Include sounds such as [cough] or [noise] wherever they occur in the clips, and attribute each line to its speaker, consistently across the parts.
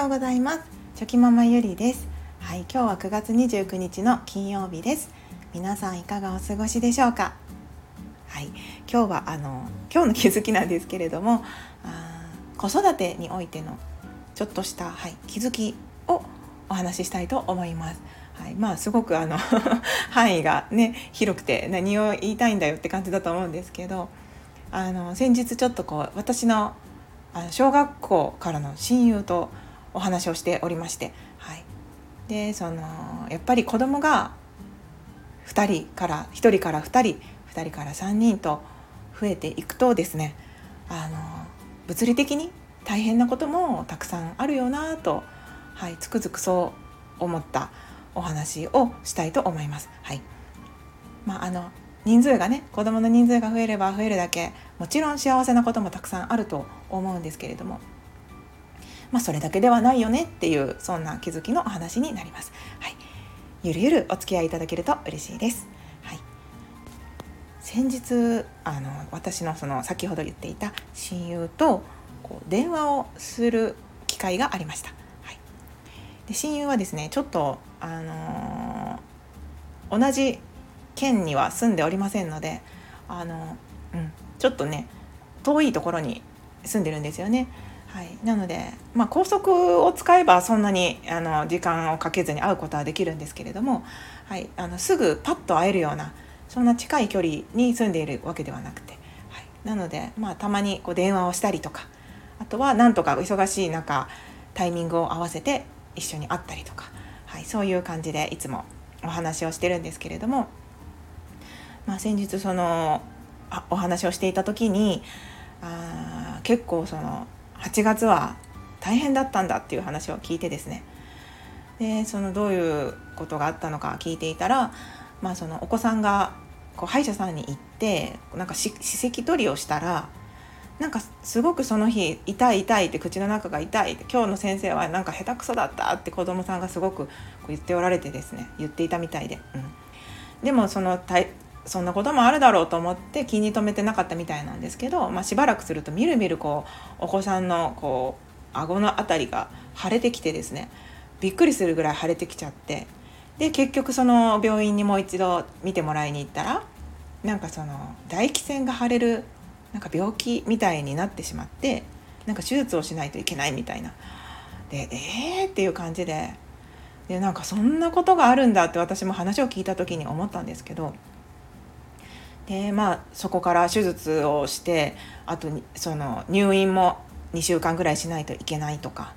Speaker 1: ようございます。チョキママゆりです。はい今日は9月29日の金曜日です。皆さんいかがお過ごしでしょうか？はい今日はあの今日の気づきなんですけれどもあ子育てにおいてのちょっとした、はい、気づきをお話ししたいと思います。はい、まあすごくあの [laughs] 範囲がね広くて何を言いたいんだよって感じだと思うんですけどあの先日ちょっとこう私のあの小学校からの親友とお話をしておりまして、はい、でそのやっぱり子供が2人から1人から2人2人から3人と増えていくとですねあの物理的に大変なこともたくさんあるよなと、はい、つくづくそう思ったお話をしたいと思います。はいまあ、あの人数がね子どもの人数が増えれば増えるだけもちろん幸せなこともたくさんあると思うんですけれどもまあそれだけではないよねっていうそんな気づきのお話になります。はい、ゆるゆるお付き合いいただけると嬉しいです。はい、先日あの私のその先ほど言っていた親友とこう電話をする機会がありました。はい、で親友はですねちょっとあのー、同じ県には住んでおりませんのであの、うん、ちょっとね遠いところに住んでるんですよね。はい、なので、まあ、高速を使えばそんなにあの時間をかけずに会うことはできるんですけれども、はい、あのすぐパッと会えるようなそんな近い距離に住んでいるわけではなくて、はい、なので、まあ、たまにこう電話をしたりとかあとはなんとか忙しい中タイミングを合わせて一緒に会ったりとか、はい、そういう感じでいつもお話をしてるんですけれどもまあ、先日そのあお話をしていた時にあ結構その8月は大変だったんだっていう話を聞いてですね。でそのどういうことがあったのか聞いていたら、まあ、そのお子さんがこう歯医者さんに行ってなんか歯石取りをしたらなんかすごくその日痛い痛いって口の中が痛いって今日の先生はなんか下手くそだったって子供さんがすごくこう言っておられてですね言っていたみたいで、うん、でもそのそんなこともあるだろうと思って気に留めてなかったみたいなんですけど、まあ、しばらくするとみるみるこうお子さんのこう顎の辺りが腫れてきてですねびっくりするぐらい腫れてきちゃってで結局その病院にもう一度見てもらいに行ったらなんかその唾液腺が腫れるなんか病気みたいになってしまってなんか手術をしないといけないみたいな。でえー？っていう感じででなんかそんなことがあるんだって私も話を聞いた時に思ったんですけどでまあそこから手術をしてあとその入院も2週間ぐらいしないといけないとか。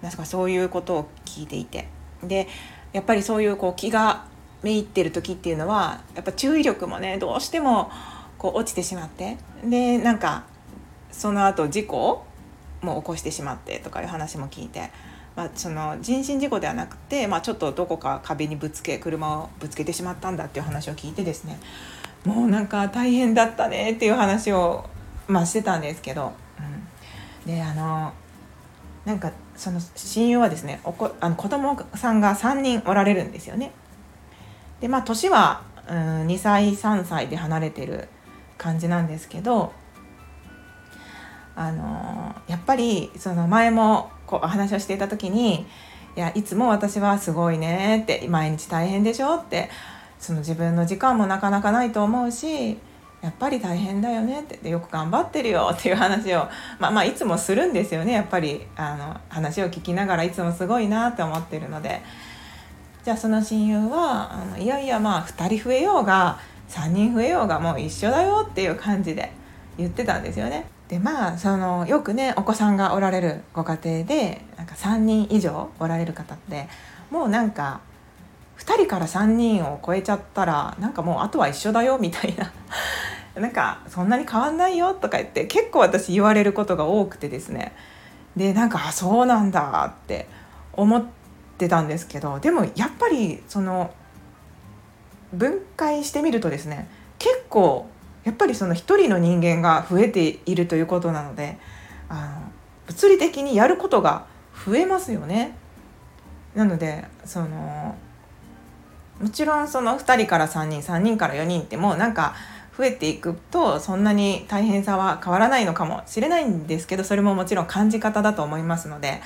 Speaker 1: なんかそういうことを聞いていて。でやっぱりそういうこう気がめいってる時っていうのはやっぱ注意力もねどうしてもこう落ちてしまって。でなんかその後事故も起こしてしまってとかいう話も聞いて、まあ、その人身事故ではなくて、まあ、ちょっとどこか壁にぶつけ車をぶつけてしまったんだっていう話を聞いてですね。もうなんか大変だったねっていう話を、まあ、してたんですけど、うん、であのなんかその親友はですねおこあの子供さんが3人おられるんですよね。でまあ年は、うん、2歳3歳で離れてる感じなんですけどあのやっぱりその前もこうお話をしていた時に「いやいつも私はすごいね」って「毎日大変でしょ」ってその自分の時間もなかなかないと思うしやっぱり大変だよねってよく頑張ってるよっていう話を、まあ、まあいつもするんですよねやっぱりあの話を聞きながらいつもすごいなって思ってるのでじゃあその親友はあのいやいやまあ2人増えようが3人増えようがもう一緒だよっていう感じで言ってたんですよね。でまあそのよくねお子さんがおられるご家庭でなんか3人以上おられる方ってもうなんか2人から3人を超えちゃったらなんかもうあとは一緒だよみたいな [laughs] なんかそんなに変わんないよとか言って結構私言われることが多くてですねでなんかあそうなんだって思ってたんですけどでもやっぱりその分解してみるとですね結構やっぱりその一人の人間が増えているということなのであの物理的にやることが増えますよね。なのでそのもちろんその2人から3人3人から4人ってもうなんか増えていくとそんなに大変さは変わらないのかもしれないんですけどそれももちろん感じ方だと思いますので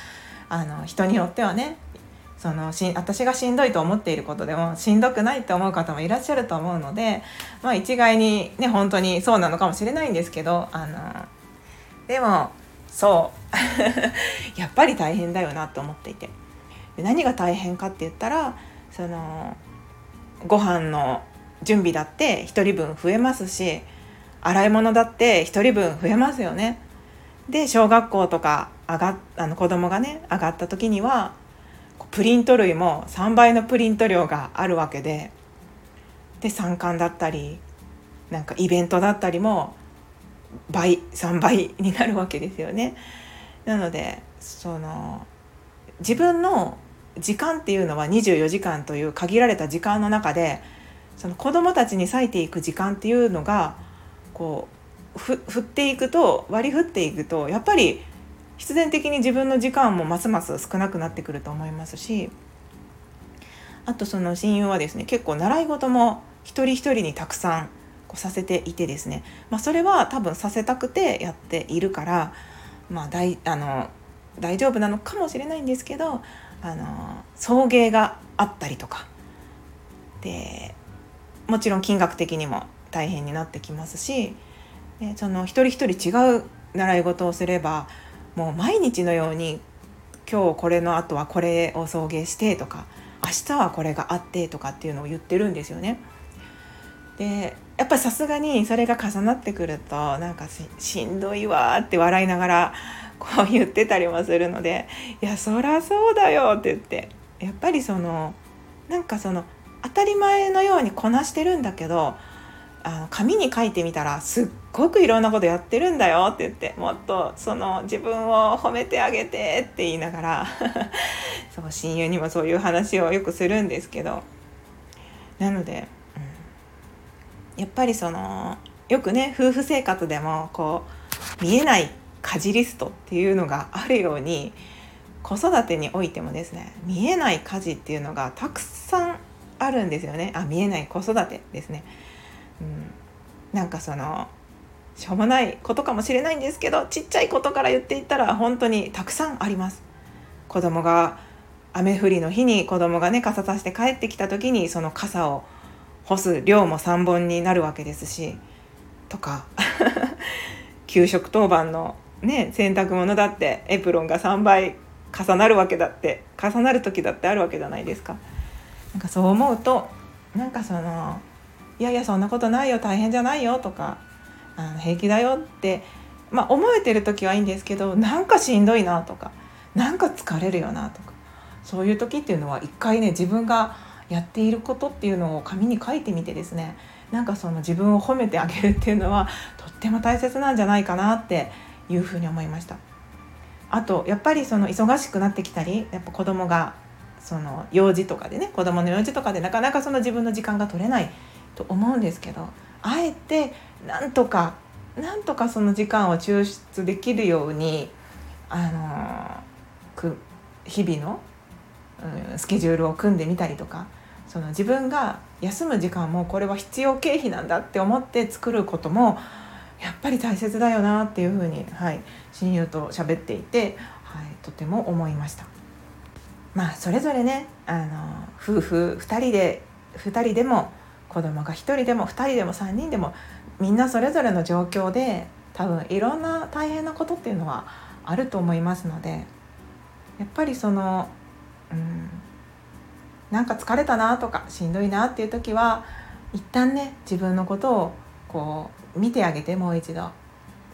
Speaker 1: あの人によってはねそのし私がしんどいと思っていることでもしんどくないって思う方もいらっしゃると思うので、まあ、一概にね本当にそうなのかもしれないんですけどあのでもそう。[laughs] やっぱり大変だよなと思っていて。で何が大変かって言ったらそのご飯の準備だって1人分増えますし洗い物だって1人分増えますよね。で小学校とか上があの子供がね上がった時にはプリント類も3倍のプリント量があるわけでで参観だったりなんかイベントだったりも倍3倍になるわけですよね。なのでその自分の時間っていうのは24時間という限られた時間の中でその子どもたちに割いていく時間っていうのがこう振っていくと割り振っていくとやっぱり必然的に自分の時間もますます少なくなってくると思いますしあとその親友はですね結構習い事も一人一人にたくさんこうさせていてですね、まあ、それは多分させたくてやっているから、まあ、大あの大丈夫なのかもしれないんですけどあの送迎があったりとかでもちろん金額的にも大変になってきますしでその一人一人違う習い事をすればもう毎日のように今日これの後はこれを送迎してとか明日はこれがあってとかっていうのを言ってるんですよね。でやっぱりさすがにそれが重なってくるとなんかしんどいわって笑いながらこう言ってたりもするので「いやそりゃそうだよ」って言って。やっぱりそのなんかその当たり前のようにこなしてるんだけどあの紙に書いてみたらすっごくいろんなことやってるんだよって言ってもっとその自分を褒めてあげてって言いながら [laughs] そう親友にもそういう話をよくするんですけど。なので、やっぱりそのよくね夫婦生活でもこう見えない家事リストっていうのがあるように子育てにおいてもですね見えない家事っていうのがたくさんあるんですよねあ見えない子育てですね。うん、なんかそのしょうもないことかもしれないんですけどちっちゃいことから言っていったら本当にたくさんあります。子供が雨降りの日に子供がね傘さして帰ってきた時にその傘を干す量も3本になるわけですしとか [laughs] 給食当番のね洗濯物だってエプロンが3倍重なるわけだって重なる時だってあるわけじゃないですか。なんかそう思うとなんかそのいやいやそんなことないよ大変じゃないよとかあの平気だよって、まあ、思えてる時はいいんですけどなんかしんどいなとかなんか疲れるよなとかそういう時っていうのは一回ね自分がやっていることっていうのを紙に書いてみてですねなんかその自分を褒めてあげるっていうのはとっても大切なんじゃないかなっていうふうに思いました。あとやっぱりその忙しくなってきたりやっぱ子供がその用事とかでね子供の用事とかでなかなかその自分の時間が取れないと思うんですけどあえてなんとかなんとかその時間を抽出できるようにあの日々の、うん、スケジュールを組んでみたりとかその自分が休む時間もこれは必要経費なんだって思って作ることもやっぱり大切だよなっていうふうに、はい、親友と喋っていて、はい、とても思いました。まあそれぞれねあの夫婦2人で2人でも子供が1人でも2人でも3人でもみんなそれぞれの状況で多分いろんな大変なことっていうのはあると思いますのでやっぱりそのうんなんか疲れたなとかしんどいなっていう時は一旦ね自分のことをこう見てあげてもう一度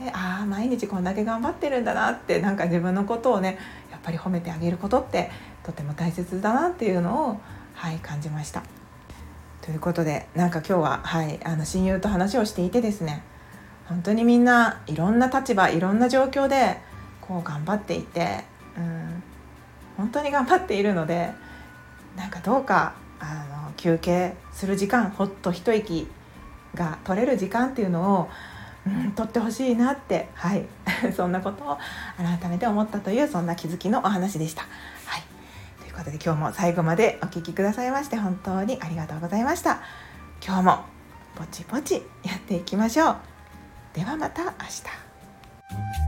Speaker 1: でああ毎日こんだけ頑張ってるんだなってなんか自分のことをねやっぱり褒めてあげることってとても大切だなっていうのをはい感じました。ということでなんか今日は、はい、あの親友と話をしていてですね本当にみんないろんな立場いろんな状況でこう頑張っていて、うん、本当に頑張っているのでなんかどうかあの休憩する時間ほっと一息が取れる時間っていうのを、うん、取ってほしいなってはい。[laughs] そんなことを改めて思ったというそんな気づきのお話でした。はい。ということで今日も最後までお聴きくださいまして本当にありがとうございました。今日もぼちぼちやっていきましょう。ではまた明日。